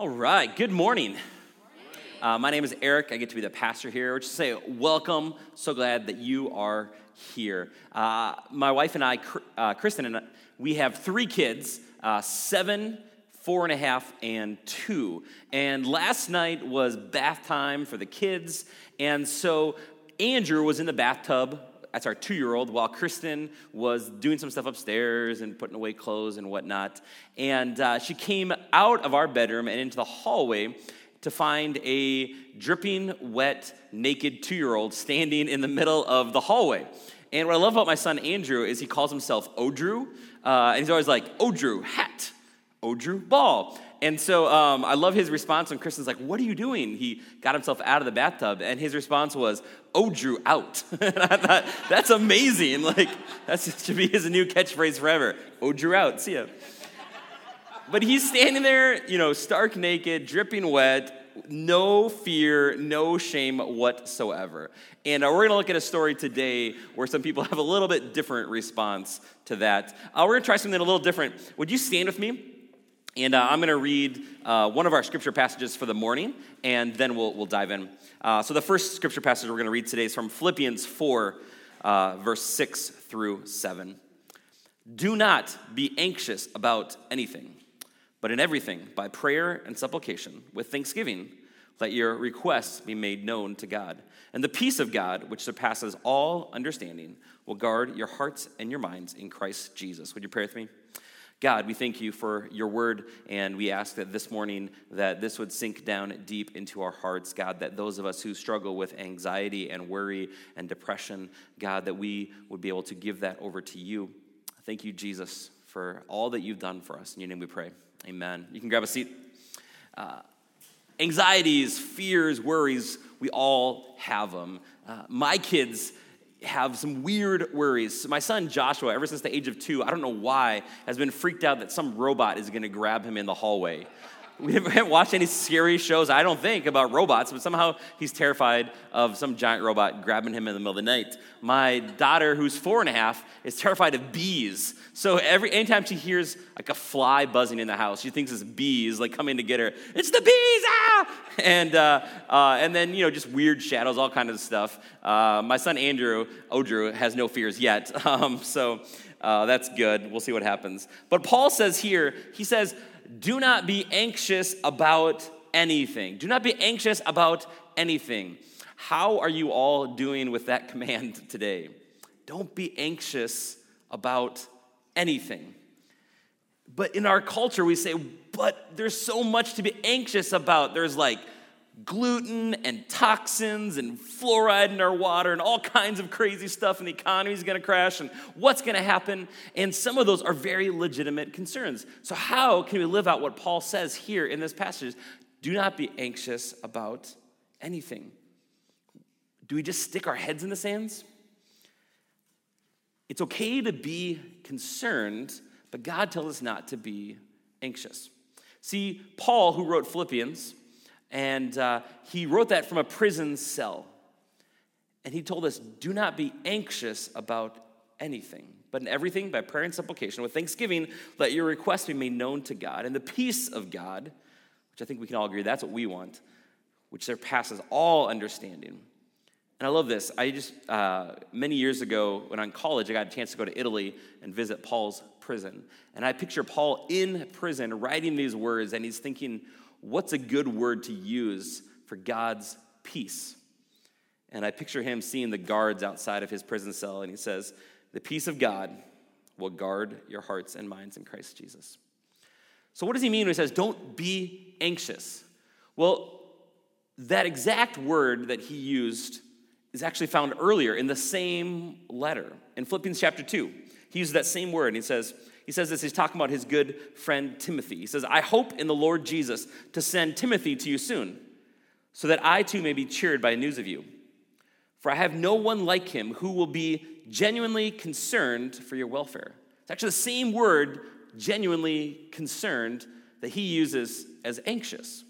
All right, good morning. Uh, my name is Eric. I get to be the pastor here. Which say, welcome. So glad that you are here. Uh, my wife and I, uh, Kristen, and I, we have three kids uh, seven, four and a half, and two. And last night was bath time for the kids. And so Andrew was in the bathtub that's our two year old, while Kristen was doing some stuff upstairs and putting away clothes and whatnot. And uh, she came out of our bedroom and into the hallway to find a dripping, wet, naked two year old standing in the middle of the hallway. And what I love about my son Andrew is he calls himself Odrew, uh, and he's always like, Odrew, hat, Odrew, ball. And so um, I love his response when Kristen's like, What are you doing? He got himself out of the bathtub, and his response was, Oh, Drew, out. and I thought, That's amazing. Like, that should be his new catchphrase forever. Oh, Drew, out. See ya. But he's standing there, you know, stark naked, dripping wet, no fear, no shame whatsoever. And uh, we're going to look at a story today where some people have a little bit different response to that. Uh, we're going to try something a little different. Would you stand with me? And uh, I'm going to read uh, one of our scripture passages for the morning, and then we'll, we'll dive in. Uh, so, the first scripture passage we're going to read today is from Philippians 4, uh, verse 6 through 7. Do not be anxious about anything but in everything, by prayer and supplication, with thanksgiving, let your requests be made known to God. And the peace of God, which surpasses all understanding, will guard your hearts and your minds in Christ Jesus. Would you pray with me? God, we thank you for your word, and we ask that this morning that this would sink down deep into our hearts, God, that those of us who struggle with anxiety and worry and depression, God, that we would be able to give that over to you. Thank you, Jesus, for all that you've done for us. In your name we pray. Amen. You can grab a seat. Uh, anxieties, fears, worries, we all have them. Uh, my kids have some weird worries. My son Joshua, ever since the age of two, I don't know why, has been freaked out that some robot is going to grab him in the hallway. We haven't watched any scary shows, I don't think, about robots, but somehow he's terrified of some giant robot grabbing him in the middle of the night. My daughter, who's four and a half, is terrified of bees. So every anytime she hears like a fly buzzing in the house, she thinks it's bees like coming to get her. It's the bees! Ah! And uh, uh, and then you know just weird shadows, all kinds of stuff. Uh, my son Andrew Odrew has no fears yet, um, so. Uh, that's good. We'll see what happens. But Paul says here, he says, do not be anxious about anything. Do not be anxious about anything. How are you all doing with that command today? Don't be anxious about anything. But in our culture, we say, but there's so much to be anxious about. There's like gluten and toxins and fluoride in our water and all kinds of crazy stuff, and the economy is going to crash, and what's going to happen. And some of those are very legitimate concerns. So, how can we live out what Paul says here in this passage? Do not be anxious about anything. Do we just stick our heads in the sands? It's okay to be concerned, but God tells us not to be anxious. See, Paul, who wrote Philippians, and uh, he wrote that from a prison cell. And he told us, do not be anxious about anything, but in everything, by prayer and supplication, with thanksgiving, let your requests be made known to God. And the peace of God, which I think we can all agree that's what we want, which surpasses all understanding. And I love this. I just, uh, many years ago, when I'm in college, I got a chance to go to Italy and visit Paul's prison. And I picture Paul in prison writing these words, and he's thinking, what's a good word to use for God's peace? And I picture him seeing the guards outside of his prison cell, and he says, The peace of God will guard your hearts and minds in Christ Jesus. So, what does he mean when he says, Don't be anxious? Well, that exact word that he used is actually found earlier in the same letter in Philippians chapter 2. He uses that same word, and he says, he says this, he's talking about his good friend Timothy. He says, I hope in the Lord Jesus to send Timothy to you soon, so that I too may be cheered by news of you. For I have no one like him who will be genuinely concerned for your welfare. It's actually the same word, genuinely concerned, that he uses as anxious.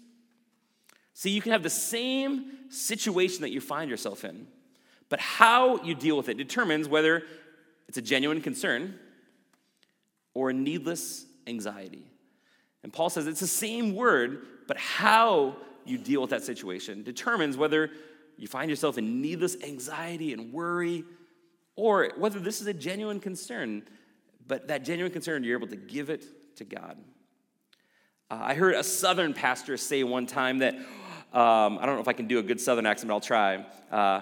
See, you can have the same situation that you find yourself in, but how you deal with it determines whether it's a genuine concern or needless anxiety. And Paul says it's the same word, but how you deal with that situation determines whether you find yourself in needless anxiety and worry, or whether this is a genuine concern, but that genuine concern, you're able to give it to God. Uh, I heard a southern pastor say one time that, um, I don't know if I can do a good southern accent, but I'll try. Uh,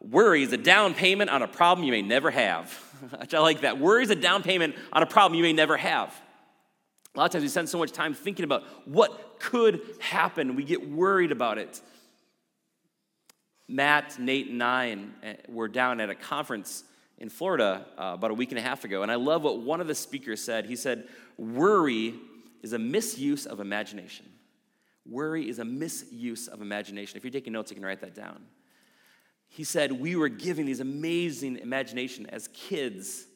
worry is a down payment on a problem you may never have. I like that. Worry is a down payment on a problem you may never have. A lot of times we spend so much time thinking about what could happen. We get worried about it. Matt, Nate, and I eh, were down at a conference in Florida uh, about a week and a half ago, and I love what one of the speakers said. He said, Worry is a misuse of imagination. Worry is a misuse of imagination. If you're taking notes, you can write that down. He said, We were given these amazing imagination as kids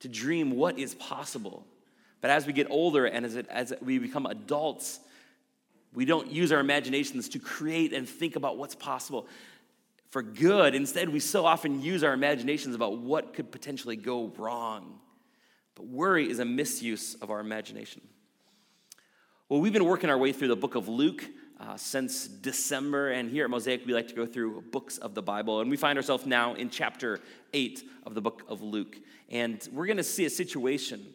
to dream what is possible. But as we get older and as, it, as we become adults, we don't use our imaginations to create and think about what's possible for good. Instead, we so often use our imaginations about what could potentially go wrong. But worry is a misuse of our imagination. Well, we've been working our way through the book of Luke uh, since December, and here at Mosaic, we like to go through books of the Bible. And we find ourselves now in chapter 8 of the book of Luke. And we're going to see a situation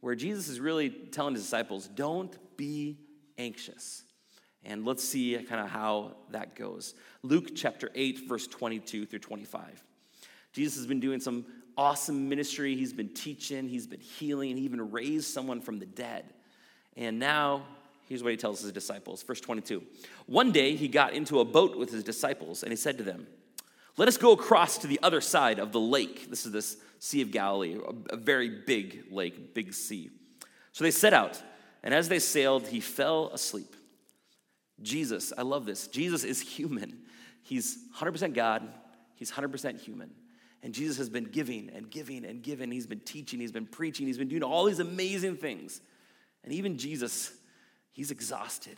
where Jesus is really telling his disciples, don't be anxious. And let's see kind of how that goes. Luke chapter 8, verse 22 through 25. Jesus has been doing some awesome ministry. He's been teaching, he's been healing, he even raised someone from the dead. And now, here's what he tells his disciples. Verse 22. One day he got into a boat with his disciples, and he said to them, Let us go across to the other side of the lake. This is this Sea of Galilee, a very big lake, big sea. So they set out, and as they sailed, he fell asleep. Jesus, I love this. Jesus is human. He's 100% God, he's 100% human. And Jesus has been giving and giving and giving. He's been teaching, he's been preaching, he's been doing all these amazing things. And even Jesus, he's exhausted.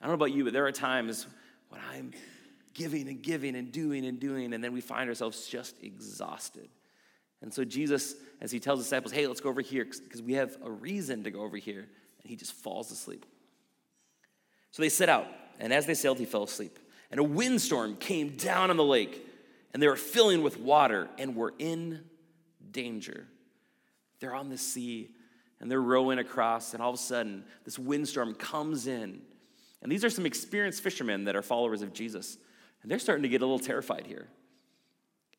I don't know about you, but there are times when I'm giving and giving and doing and doing, and then we find ourselves just exhausted. And so Jesus, as he tells the disciples, hey, let's go over here because we have a reason to go over here, and he just falls asleep. So they set out, and as they sailed, he fell asleep. And a windstorm came down on the lake, and they were filling with water and were in danger. They're on the sea, and they're rowing across, and all of a sudden, this windstorm comes in. And these are some experienced fishermen that are followers of Jesus, and they're starting to get a little terrified here.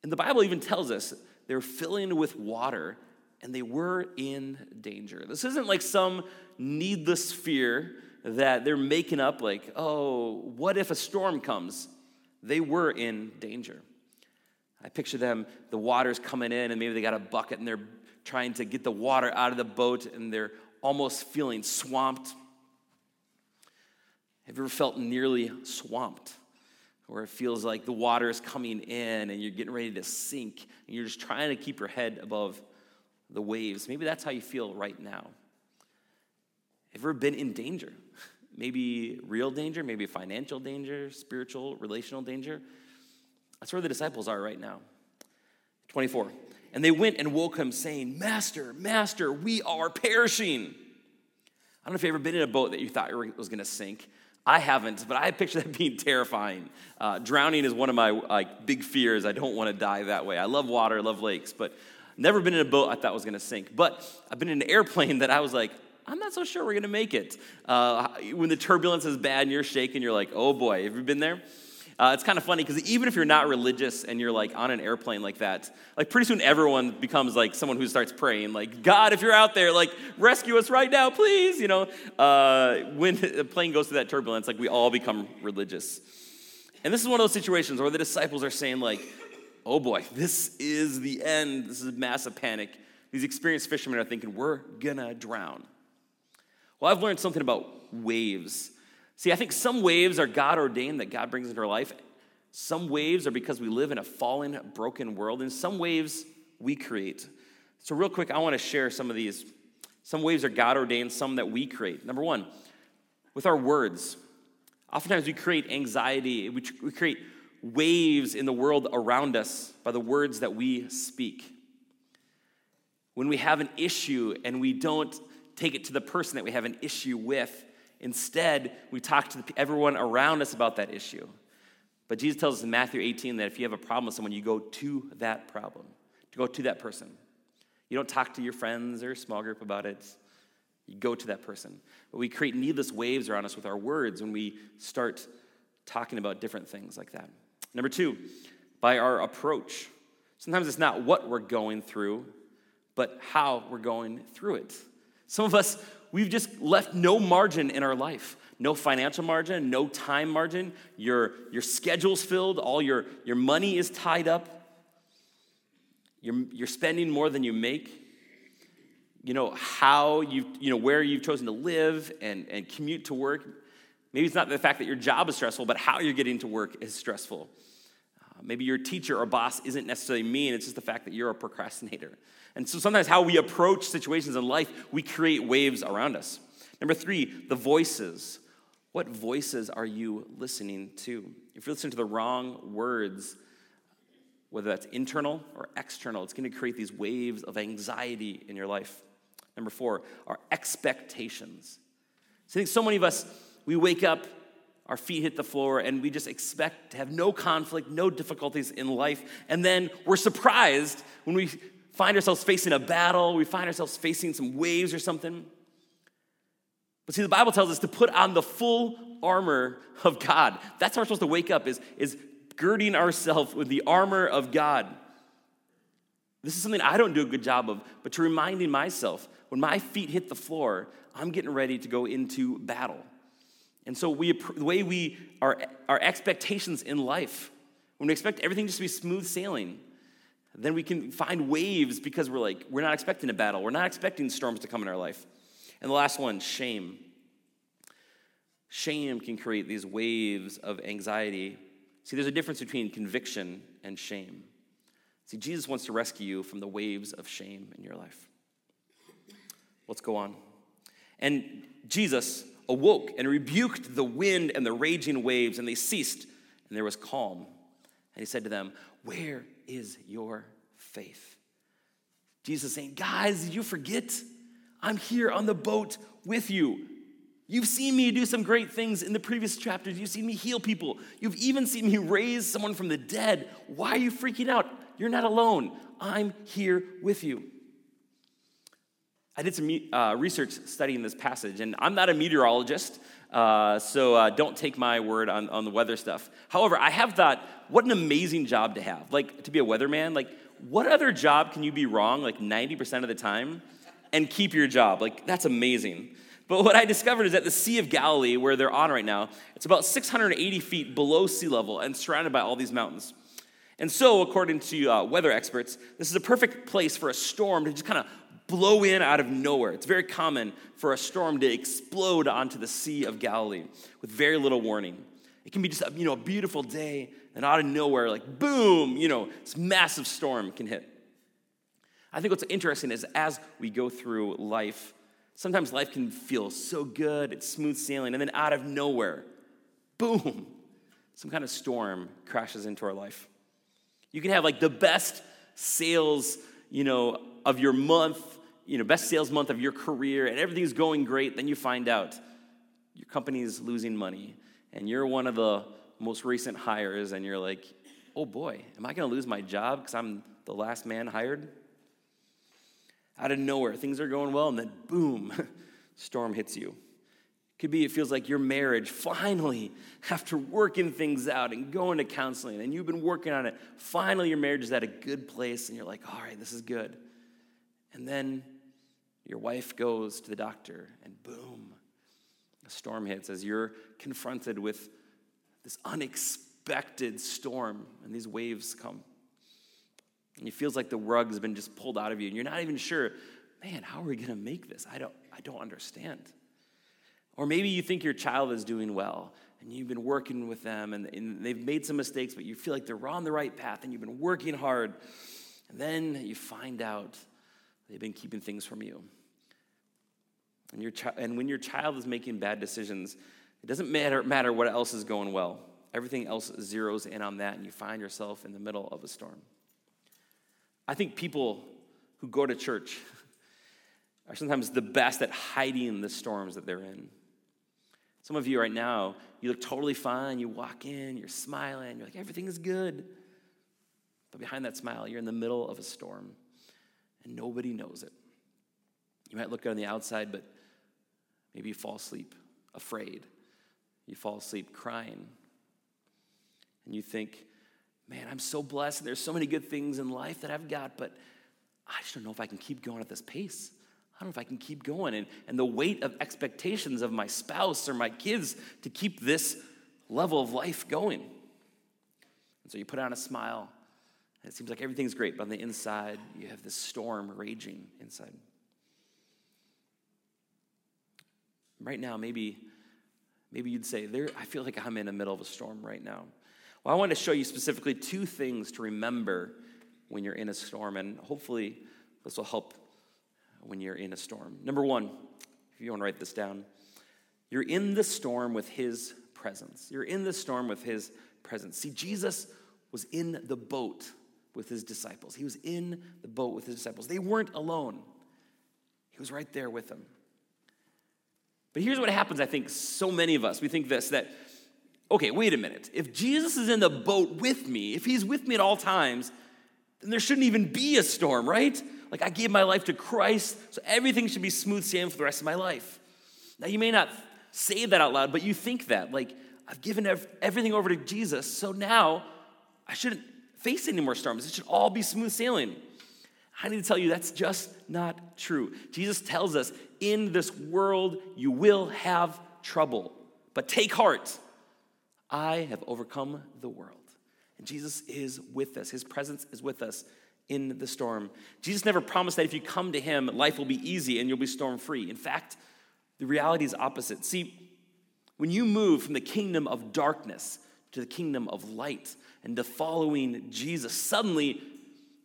And the Bible even tells us they were filling with water and they were in danger. This isn't like some needless fear that they're making up, like, oh, what if a storm comes? They were in danger. I picture them, the water's coming in, and maybe they got a bucket and they're trying to get the water out of the boat and they're almost feeling swamped. Have you ever felt nearly swamped? where it feels like the water is coming in and you're getting ready to sink and you're just trying to keep your head above the waves. Maybe that's how you feel right now. Have you ever been in danger? Maybe real danger, maybe financial danger, spiritual, relational danger. That's where the disciples are right now. 24. And they went and woke him, saying, Master, Master, we are perishing. I don't know if you've ever been in a boat that you thought was going to sink. I haven't, but I picture that being terrifying. Uh, drowning is one of my like big fears. I don't want to die that way. I love water, I love lakes, but never been in a boat I thought was going to sink. But I've been in an airplane that I was like, I'm not so sure we're going to make it. Uh, when the turbulence is bad and you're shaking, you're like, oh boy, have you been there? Uh, it's kind of funny because even if you're not religious and you're like on an airplane like that, like pretty soon everyone becomes like someone who starts praying, like, God, if you're out there, like, rescue us right now, please. You know, uh, when the plane goes through that turbulence, like, we all become religious. And this is one of those situations where the disciples are saying, like, oh boy, this is the end. This is a massive panic. These experienced fishermen are thinking, we're gonna drown. Well, I've learned something about waves See, I think some waves are God ordained that God brings into our life. Some waves are because we live in a fallen, broken world, and some waves we create. So, real quick, I want to share some of these. Some waves are God ordained, some that we create. Number one, with our words. Oftentimes we create anxiety, we, we create waves in the world around us by the words that we speak. When we have an issue and we don't take it to the person that we have an issue with. Instead, we talk to everyone around us about that issue. But Jesus tells us in Matthew 18 that if you have a problem with someone, you go to that problem, to go to that person. You don't talk to your friends or small group about it. You go to that person. But we create needless waves around us with our words when we start talking about different things like that. Number two, by our approach. Sometimes it's not what we're going through, but how we're going through it. Some of us, we've just left no margin in our life no financial margin, no time margin. Your, your schedule's filled, all your, your money is tied up. You're, you're spending more than you make. You know, how you, you know, where you've chosen to live and, and commute to work. Maybe it's not the fact that your job is stressful, but how you're getting to work is stressful. Uh, maybe your teacher or boss isn't necessarily mean, it's just the fact that you're a procrastinator. And so sometimes how we approach situations in life, we create waves around us. Number three, the voices. What voices are you listening to? If you're listening to the wrong words, whether that's internal or external, it's going to create these waves of anxiety in your life. Number four, our expectations. So I think so many of us, we wake up, our feet hit the floor, and we just expect to have no conflict, no difficulties in life. And then we're surprised when we find ourselves facing a battle, we find ourselves facing some waves or something. But see, the Bible tells us to put on the full armor of God. That's how we're supposed to wake up, is, is girding ourselves with the armor of God. This is something I don't do a good job of, but to reminding myself when my feet hit the floor, I'm getting ready to go into battle. And so we, the way we, our, our expectations in life, when we expect everything just to be smooth sailing, then we can find waves because we're like, we're not expecting a battle. We're not expecting storms to come in our life. And the last one, shame. Shame can create these waves of anxiety. See, there's a difference between conviction and shame. See, Jesus wants to rescue you from the waves of shame in your life. Let's go on. And Jesus awoke and rebuked the wind and the raging waves, and they ceased, and there was calm. And he said to them, Where is your faith? Jesus saying, Guys, you forget? I'm here on the boat with you. You've seen me do some great things in the previous chapters. You've seen me heal people. You've even seen me raise someone from the dead. Why are you freaking out? You're not alone. I'm here with you. I did some uh, research studying this passage, and I'm not a meteorologist, uh, so uh, don't take my word on, on the weather stuff. However, I have thought, what an amazing job to have. Like, to be a weatherman, like, what other job can you be wrong like 90% of the time? and keep your job. Like, that's amazing. But what I discovered is that the Sea of Galilee, where they're on right now, it's about 680 feet below sea level and surrounded by all these mountains. And so, according to uh, weather experts, this is a perfect place for a storm to just kind of blow in out of nowhere. It's very common for a storm to explode onto the Sea of Galilee with very little warning. It can be just you know, a beautiful day, and out of nowhere, like boom, you know, this massive storm can hit. I think what's interesting is as we go through life, sometimes life can feel so good, it's smooth sailing, and then out of nowhere, boom, some kind of storm crashes into our life. You can have like the best sales, you know, of your month, you know, best sales month of your career, and everything's going great. Then you find out your company's losing money, and you're one of the most recent hires, and you're like, oh boy, am I going to lose my job because I'm the last man hired? out of nowhere. Things are going well, and then boom, storm hits you. Could be it feels like your marriage finally, after working things out and going to counseling, and you've been working on it, finally your marriage is at a good place, and you're like, all right, this is good. And then your wife goes to the doctor, and boom, a storm hits as you're confronted with this unexpected storm, and these waves come. And it feels like the rug has been just pulled out of you, and you're not even sure, man, how are we to make this? I don't, I don't understand. Or maybe you think your child is doing well, and you've been working with them, and, and they've made some mistakes, but you feel like they're on the right path, and you've been working hard. And then you find out they've been keeping things from you. And, your chi- and when your child is making bad decisions, it doesn't matter, matter what else is going well. Everything else zeroes in on that, and you find yourself in the middle of a storm. I think people who go to church, are sometimes the best at hiding the storms that they're in. Some of you right now, you look totally fine. You walk in, you're smiling, you're like, everything is good. But behind that smile, you're in the middle of a storm and nobody knows it. You might look good on the outside, but maybe you fall asleep afraid. You fall asleep crying. And you think, man, I'm so blessed. There's so many good things in life that I've got, but I just don't know if I can keep going at this pace. I don't know if I can keep going. And, and the weight of expectations of my spouse or my kids to keep this level of life going. And so you put on a smile, and it seems like everything's great, but on the inside, you have this storm raging inside. Right now, maybe, maybe you'd say, there, I feel like I'm in the middle of a storm right now. Well, I want to show you specifically two things to remember when you're in a storm, and hopefully this will help when you're in a storm. Number one, if you want to write this down, you're in the storm with his presence. You're in the storm with his presence. See, Jesus was in the boat with his disciples. He was in the boat with his disciples. They weren't alone, he was right there with them. But here's what happens, I think, so many of us, we think this that, okay, wait a minute. If Jesus is in the boat with me, if he's with me at all times, then there shouldn't even be a storm, right? Like I gave my life to Christ, so everything should be smooth sailing for the rest of my life. Now, you may not say that out loud, but you think that. Like, I've given everything over to Jesus, so now I shouldn't face any more storms. It should all be smooth sailing. I need to tell you that's just not true. Jesus tells us in this world you will have trouble, but take heart. I have overcome the world. And Jesus is with us, His presence is with us in the storm. Jesus never promised that if you come to Him, life will be easy and you'll be storm free. In fact, the reality is opposite. See, when you move from the kingdom of darkness to the kingdom of light and to following Jesus, suddenly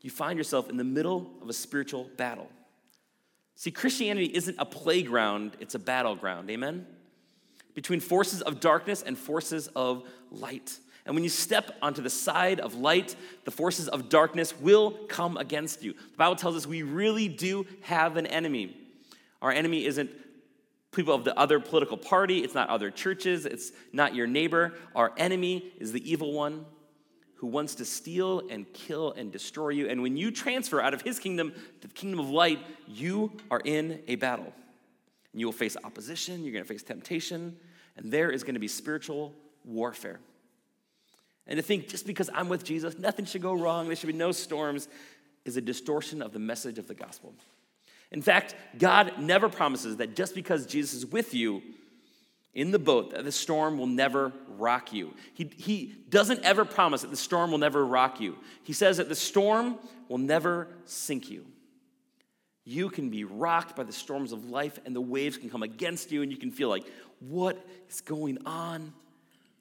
you find yourself in the middle of a spiritual battle. See, Christianity isn't a playground, it's a battleground. Amen? Between forces of darkness and forces of light. And when you step onto the side of light, the forces of darkness will come against you. The Bible tells us we really do have an enemy. Our enemy isn't people of the other political party, it's not other churches, it's not your neighbor. Our enemy is the evil one who wants to steal and kill and destroy you. And when you transfer out of his kingdom to the kingdom of light, you are in a battle. And you will face opposition, you're going to face temptation, and there is going to be spiritual warfare. And to think just because I'm with Jesus, nothing should go wrong, there should be no storms, is a distortion of the message of the gospel. In fact, God never promises that just because Jesus is with you in the boat, that the storm will never rock you. He, he doesn't ever promise that the storm will never rock you. He says that the storm will never sink you. You can be rocked by the storms of life, and the waves can come against you, and you can feel like, what is going on?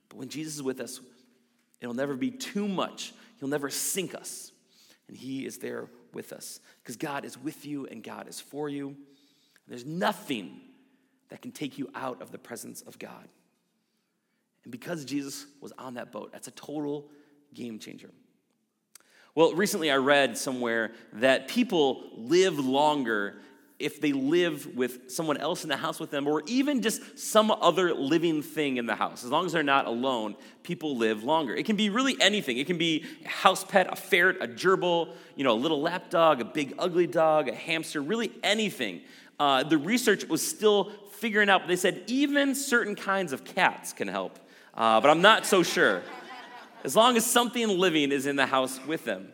But when Jesus is with us, It'll never be too much. He'll never sink us. And He is there with us because God is with you and God is for you. There's nothing that can take you out of the presence of God. And because Jesus was on that boat, that's a total game changer. Well, recently I read somewhere that people live longer if they live with someone else in the house with them, or even just some other living thing in the house. As long as they're not alone, people live longer. It can be really anything. It can be a house pet, a ferret, a gerbil, you know, a little lap dog, a big ugly dog, a hamster, really anything. Uh, the research was still figuring out, they said even certain kinds of cats can help, uh, but I'm not so sure. As long as something living is in the house with them.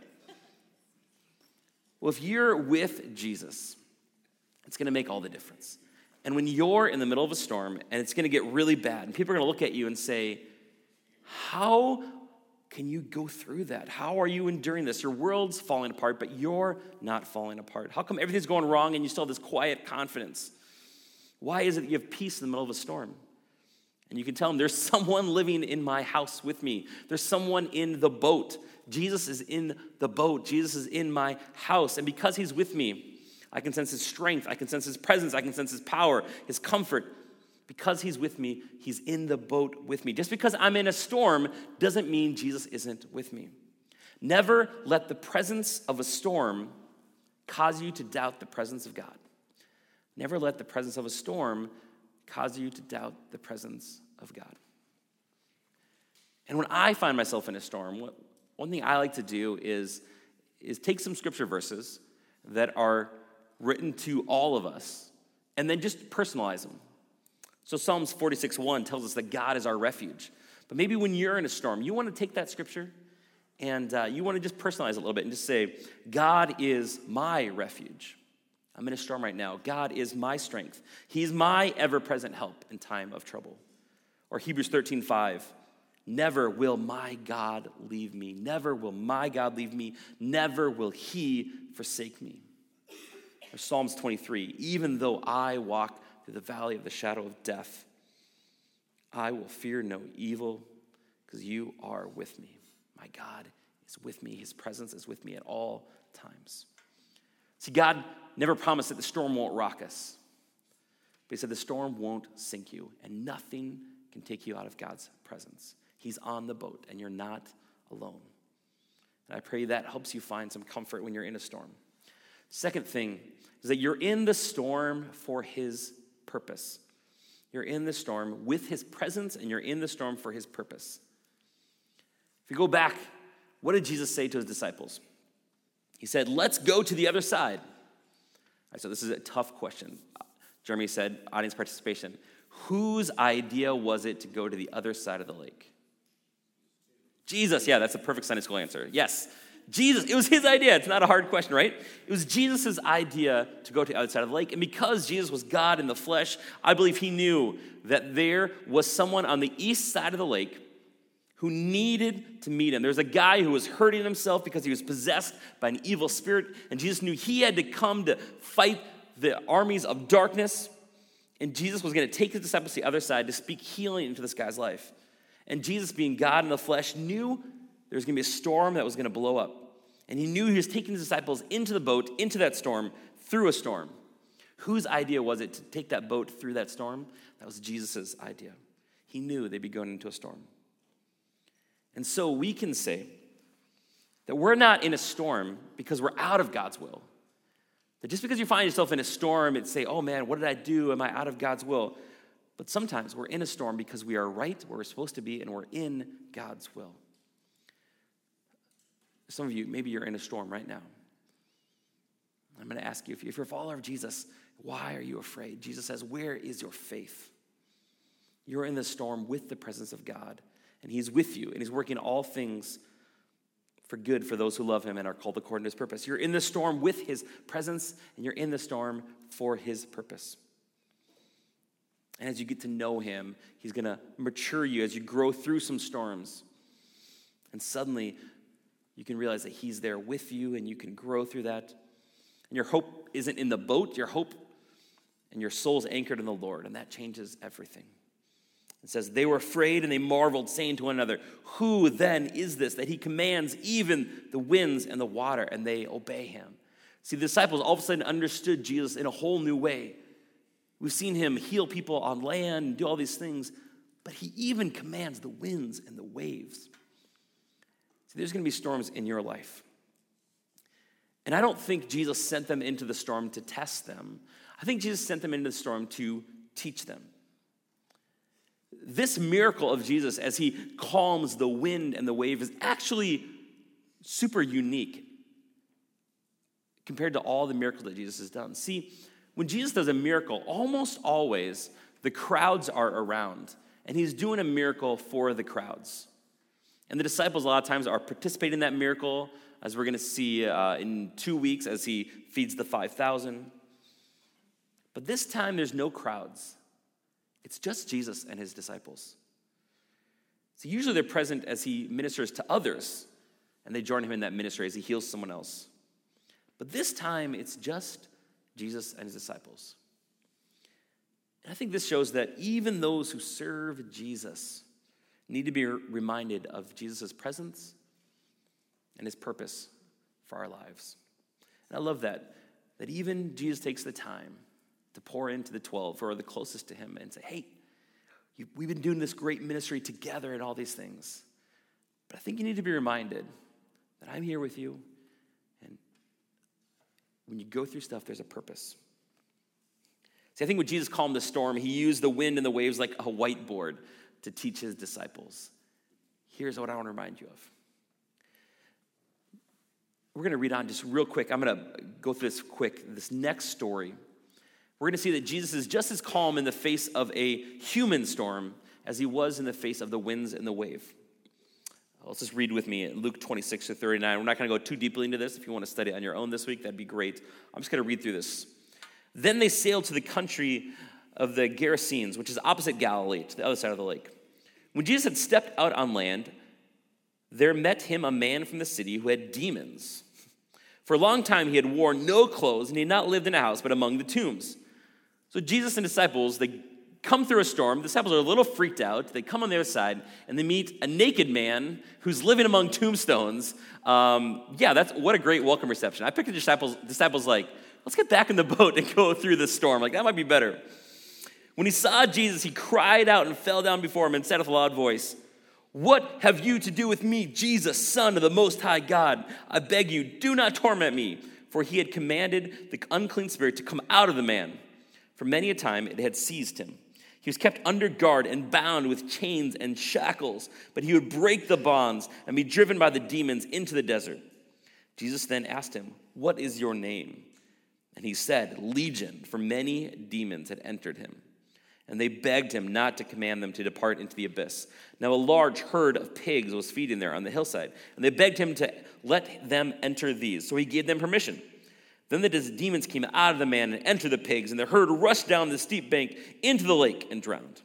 Well, if you're with Jesus, it's going to make all the difference. And when you're in the middle of a storm and it's going to get really bad, and people are going to look at you and say, How can you go through that? How are you enduring this? Your world's falling apart, but you're not falling apart. How come everything's going wrong and you still have this quiet confidence? Why is it you have peace in the middle of a storm? And you can tell them, There's someone living in my house with me, there's someone in the boat. Jesus is in the boat, Jesus is in my house. And because he's with me, I can sense his strength. I can sense his presence. I can sense his power, his comfort. Because he's with me, he's in the boat with me. Just because I'm in a storm doesn't mean Jesus isn't with me. Never let the presence of a storm cause you to doubt the presence of God. Never let the presence of a storm cause you to doubt the presence of God. And when I find myself in a storm, what, one thing I like to do is, is take some scripture verses that are written to all of us and then just personalize them. So Psalms 46 1 tells us that God is our refuge. But maybe when you're in a storm, you want to take that scripture and uh, you want to just personalize it a little bit and just say, God is my refuge. I'm in a storm right now. God is my strength. He's my ever present help in time of trouble. Or Hebrews 13 5. Never will my God leave me. Never will my God leave me. Never will he forsake me. Or Psalms 23 Even though I walk through the valley of the shadow of death, I will fear no evil because you are with me. My God is with me. His presence is with me at all times. See, God never promised that the storm won't rock us, but He said the storm won't sink you, and nothing can take you out of God's presence. He's on the boat, and you're not alone. And I pray that helps you find some comfort when you're in a storm. Second thing is that you're in the storm for His purpose. You're in the storm with His presence, and you're in the storm for His purpose. If you go back, what did Jesus say to His disciples? He said, Let's go to the other side. Right, so this is a tough question. Jeremy said, audience participation. Whose idea was it to go to the other side of the lake? Jesus. Yeah, that's a perfect Sunday school answer. Yes. Jesus, it was his idea. It's not a hard question, right? It was Jesus' idea to go to the other side of the lake. And because Jesus was God in the flesh, I believe he knew that there was someone on the east side of the lake who needed to meet him. There was a guy who was hurting himself because he was possessed by an evil spirit, and Jesus knew he had to come to fight the armies of darkness. And Jesus was going to take his disciples to the other side to speak healing into this guy's life. And Jesus, being God in the flesh, knew there was going to be a storm that was going to blow up. And he knew he was taking his disciples into the boat, into that storm, through a storm. Whose idea was it to take that boat through that storm? That was Jesus' idea. He knew they'd be going into a storm. And so we can say that we're not in a storm because we're out of God's will. That just because you find yourself in a storm and say, oh man, what did I do? Am I out of God's will? But sometimes we're in a storm because we are right where we're supposed to be and we're in God's will. Some of you, maybe you're in a storm right now. I'm going to ask you if you're a follower of Jesus, why are you afraid? Jesus says, Where is your faith? You're in the storm with the presence of God, and He's with you, and He's working all things for good for those who love Him and are called according to His purpose. You're in the storm with His presence, and you're in the storm for His purpose. And as you get to know Him, He's going to mature you as you grow through some storms. And suddenly, you can realize that He's there with you and you can grow through that. And your hope isn't in the boat, your hope and your soul's anchored in the Lord, and that changes everything. It says, They were afraid and they marveled, saying to one another, Who then is this that he commands even the winds and the water, and they obey him? See, the disciples all of a sudden understood Jesus in a whole new way. We've seen him heal people on land and do all these things, but he even commands the winds and the waves. See, there's going to be storms in your life. And I don't think Jesus sent them into the storm to test them. I think Jesus sent them into the storm to teach them. This miracle of Jesus as he calms the wind and the wave is actually super unique compared to all the miracles that Jesus has done. See, when Jesus does a miracle, almost always the crowds are around, and he's doing a miracle for the crowds. And the disciples, a lot of times, are participating in that miracle, as we're going to see uh, in two weeks as he feeds the 5,000. But this time, there's no crowds, it's just Jesus and his disciples. So usually they're present as he ministers to others, and they join him in that ministry as he heals someone else. But this time, it's just Jesus and his disciples. And I think this shows that even those who serve Jesus, need to be reminded of Jesus' presence and his purpose for our lives. And I love that, that even Jesus takes the time to pour into the 12 who are the closest to him and say, hey, you, we've been doing this great ministry together and all these things. But I think you need to be reminded that I'm here with you. And when you go through stuff, there's a purpose. See, I think when Jesus calmed the storm, he used the wind and the waves like a whiteboard to teach his disciples. Here's what I want to remind you of. We're going to read on just real quick. I'm going to go through this quick. This next story, we're going to see that Jesus is just as calm in the face of a human storm as he was in the face of the winds and the wave. Let's just read with me Luke 26 to 39. We're not going to go too deeply into this. If you want to study on your own this week, that'd be great. I'm just going to read through this. Then they sailed to the country of the Gerasenes, which is opposite Galilee, to the other side of the lake. When Jesus had stepped out on land, there met him a man from the city who had demons. For a long time he had worn no clothes, and he had not lived in a house, but among the tombs. So Jesus and disciples, they come through a storm. The disciples are a little freaked out. They come on the other side, and they meet a naked man who's living among tombstones. Um, yeah, that's what a great welcome reception. I picked the disciples, disciples like, let's get back in the boat and go through this storm. Like, that might be better. When he saw Jesus, he cried out and fell down before him and said with a loud voice, What have you to do with me, Jesus, Son of the Most High God? I beg you, do not torment me. For he had commanded the unclean spirit to come out of the man. For many a time it had seized him. He was kept under guard and bound with chains and shackles, but he would break the bonds and be driven by the demons into the desert. Jesus then asked him, What is your name? And he said, Legion, for many demons had entered him and they begged him not to command them to depart into the abyss. Now, a large herd of pigs was feeding there on the hillside, and they begged him to let them enter these. So he gave them permission. Then the demons came out of the man and entered the pigs, and the herd rushed down the steep bank into the lake and drowned.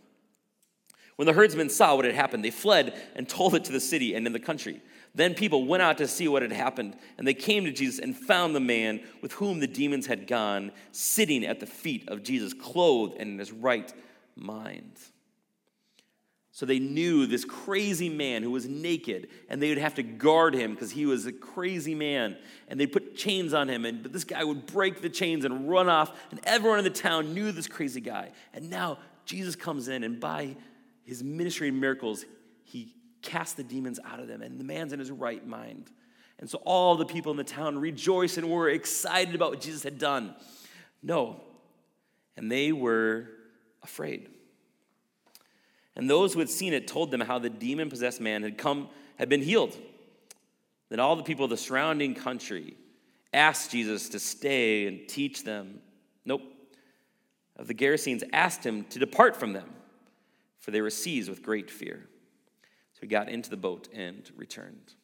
When the herdsmen saw what had happened, they fled and told it to the city and in the country. Then people went out to see what had happened, and they came to Jesus and found the man with whom the demons had gone sitting at the feet of Jesus, clothed and in his right mind. So they knew this crazy man who was naked, and they would have to guard him because he was a crazy man. And they put chains on him, and but this guy would break the chains and run off. And everyone in the town knew this crazy guy. And now Jesus comes in, and by his ministry and miracles, he casts the demons out of them, and the man's in his right mind. And so all the people in the town rejoiced and were excited about what Jesus had done. No. And they were afraid. And those who had seen it told them how the demon possessed man had come, had been healed. Then all the people of the surrounding country asked Jesus to stay and teach them. Nope. Of the Gerasenes asked him to depart from them, for they were seized with great fear. So he got into the boat and returned.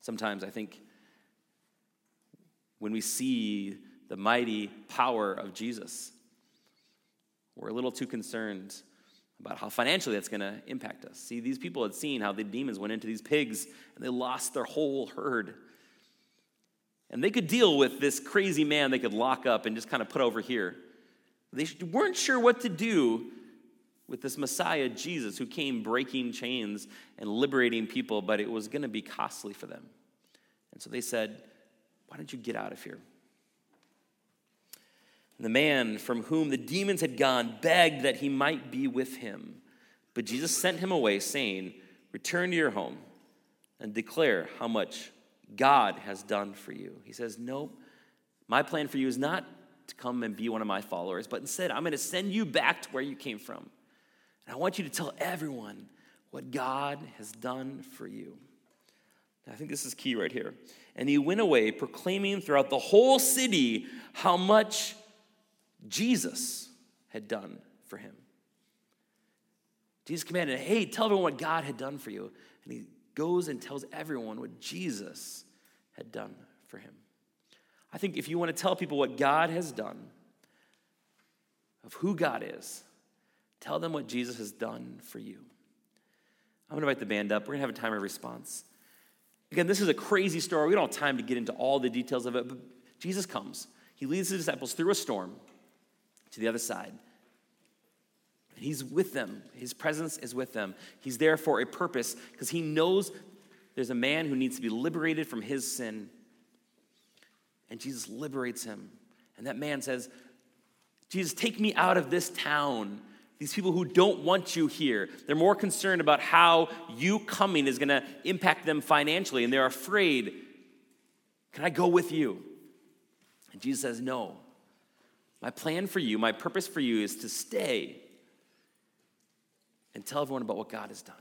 Sometimes I think when we see the mighty power of Jesus, we're a little too concerned about how financially that's going to impact us. See, these people had seen how the demons went into these pigs and they lost their whole herd. And they could deal with this crazy man they could lock up and just kind of put over here. They weren't sure what to do with this Messiah, Jesus, who came breaking chains and liberating people, but it was going to be costly for them. And so they said, Why don't you get out of here? The man from whom the demons had gone begged that he might be with him. But Jesus sent him away, saying, Return to your home and declare how much God has done for you. He says, Nope, my plan for you is not to come and be one of my followers, but instead, I'm going to send you back to where you came from. And I want you to tell everyone what God has done for you. I think this is key right here. And he went away proclaiming throughout the whole city how much Jesus had done for him. Jesus commanded, hey, tell everyone what God had done for you. And he goes and tells everyone what Jesus had done for him. I think if you want to tell people what God has done, of who God is, tell them what Jesus has done for you. I'm going to invite the band up. We're going to have a time of response. Again, this is a crazy story. We don't have time to get into all the details of it, but Jesus comes. He leads the disciples through a storm to the other side. He's with them. His presence is with them. He's there for a purpose because he knows there's a man who needs to be liberated from his sin. And Jesus liberates him. And that man says, Jesus, take me out of this town. These people who don't want you here, they're more concerned about how you coming is going to impact them financially, and they're afraid. Can I go with you? And Jesus says, No. My plan for you, my purpose for you is to stay and tell everyone about what God has done.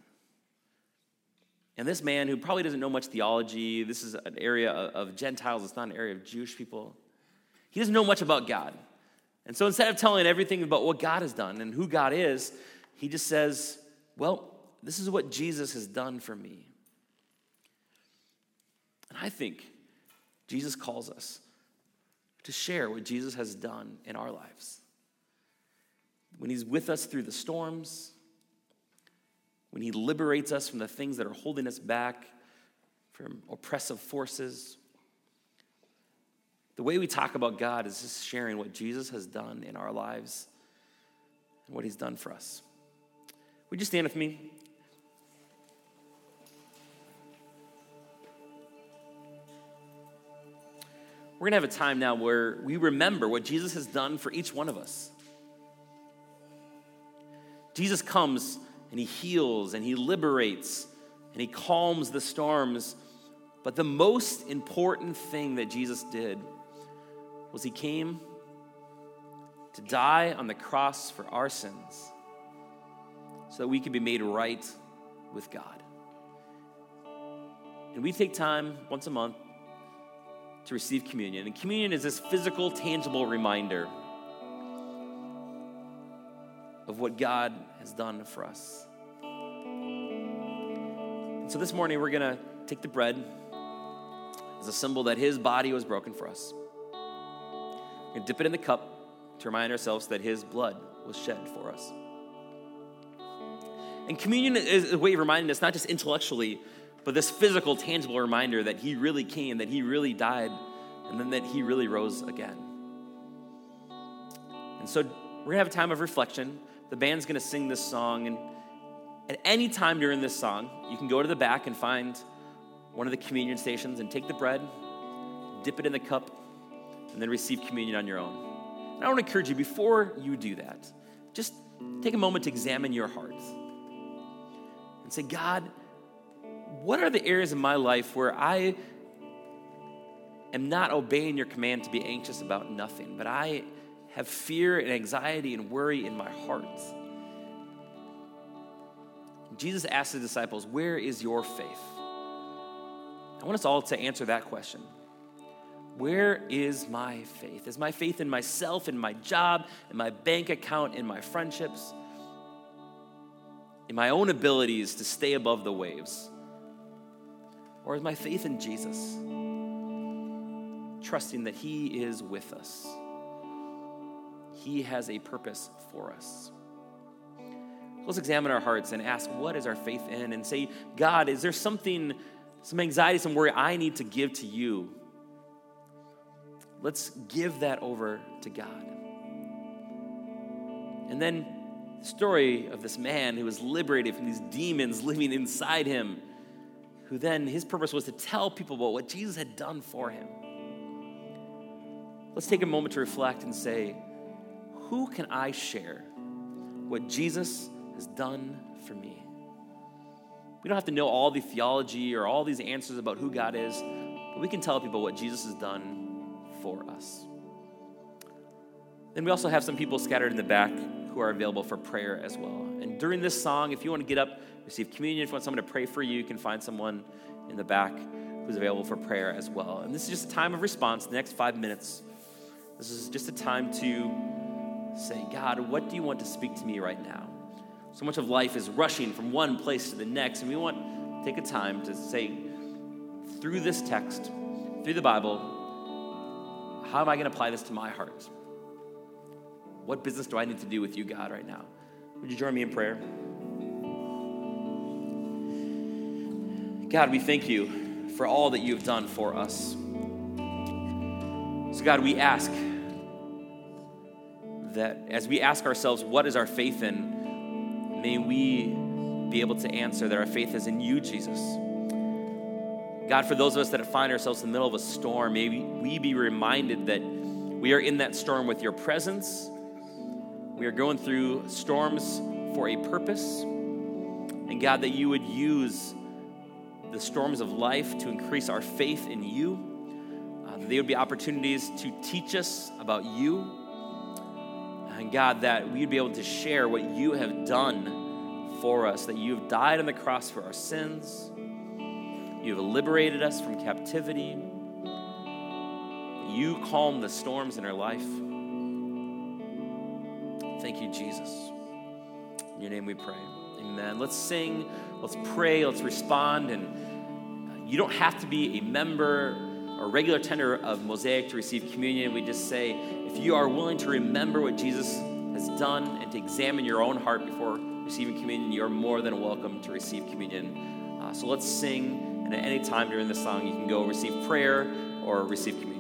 And this man, who probably doesn't know much theology, this is an area of Gentiles, it's not an area of Jewish people. He doesn't know much about God. And so instead of telling everything about what God has done and who God is, he just says, Well, this is what Jesus has done for me. And I think Jesus calls us to share what Jesus has done in our lives. When he's with us through the storms, when He liberates us from the things that are holding us back, from oppressive forces. The way we talk about God is just sharing what Jesus has done in our lives and what He's done for us. Would you stand with me? We're going to have a time now where we remember what Jesus has done for each one of us. Jesus comes and he heals and he liberates and he calms the storms. But the most important thing that Jesus did was he came to die on the cross for our sins so that we could be made right with God. And we take time once a month to receive communion. And communion is this physical, tangible reminder of what God has done for us. And so this morning, we're going to take the bread as a symbol that his body was broken for us. We're going to dip it in the cup to remind ourselves that his blood was shed for us. And communion is a way of reminding us, not just intellectually, but this physical, tangible reminder that he really came, that he really died, and then that he really rose again. And so we're to have a time of reflection the band's to sing this song. And at any time during this song, you can go to the back and find one of the communion stations and take the bread, dip it in the cup, and then receive communion on your own. And I want to encourage you before you do that, just take a moment to examine your heart and say, God, what are the areas in my life where I am not obeying your command to be anxious about nothing, but I have fear and anxiety and worry in my heart. Jesus asked the disciples, Where is your faith? I want us all to answer that question. Where is my faith? Is my faith in myself, in my job, in my bank account, in my friendships, in my own abilities to stay above the waves? Or is my faith in Jesus, trusting that He is with us? He has a purpose for us. Let's examine our hearts and ask, what is our faith in? And say, God, is there something, some anxiety, some worry I need to give to you? Let's give that over to God. And then the story of this man who was liberated from these demons living inside him, who then his purpose was to tell people about what Jesus had done for him. Let's take a moment to reflect and say, who can I share what Jesus has done for me? We don't have to know all the theology or all these answers about who God is, but we can tell people what Jesus has done for us. Then we also have some people scattered in the back who are available for prayer as well. And during this song, if you want to get up, receive communion, if you want someone to pray for you, you can find someone in the back who's available for prayer as well. And this is just a time of response, the next five minutes. This is just a time to say, God, what do you want to speak to me right now? So much of life is rushing from one place to the next, and we want to take a time to say, through this text, through the Bible, how am I going to apply this to my heart? What business do I need to do with you, God, right now? Would you join me in prayer? God, we thank you for all that you have done for us. So, God, we ask that as we ask ourselves, what is our faith in, may we be able to answer that our faith is in you, Jesus. God, for those of us that find ourselves in the middle of a storm, may we be reminded that we are in that storm with your presence. We are going through storms for a purpose. And God, that you would use the storms of life to increase our faith in you. Uh, they would be opportunities to teach us about you And God, that we'd be able to share what you have done for us, that you have died on the cross for our sins, you have liberated us from captivity, you calm the storms in our life. Thank you, Jesus. In your name we pray. Amen. Let's sing, let's pray, let's respond. And you don't have to be a member or regular tender of Mosaic to receive communion. We just say, if you are willing to remember what Jesus has done and to examine your own heart before receiving communion, you are more than welcome to receive communion. Uh, so let's sing, and at any time during the song, you can go receive prayer or receive communion.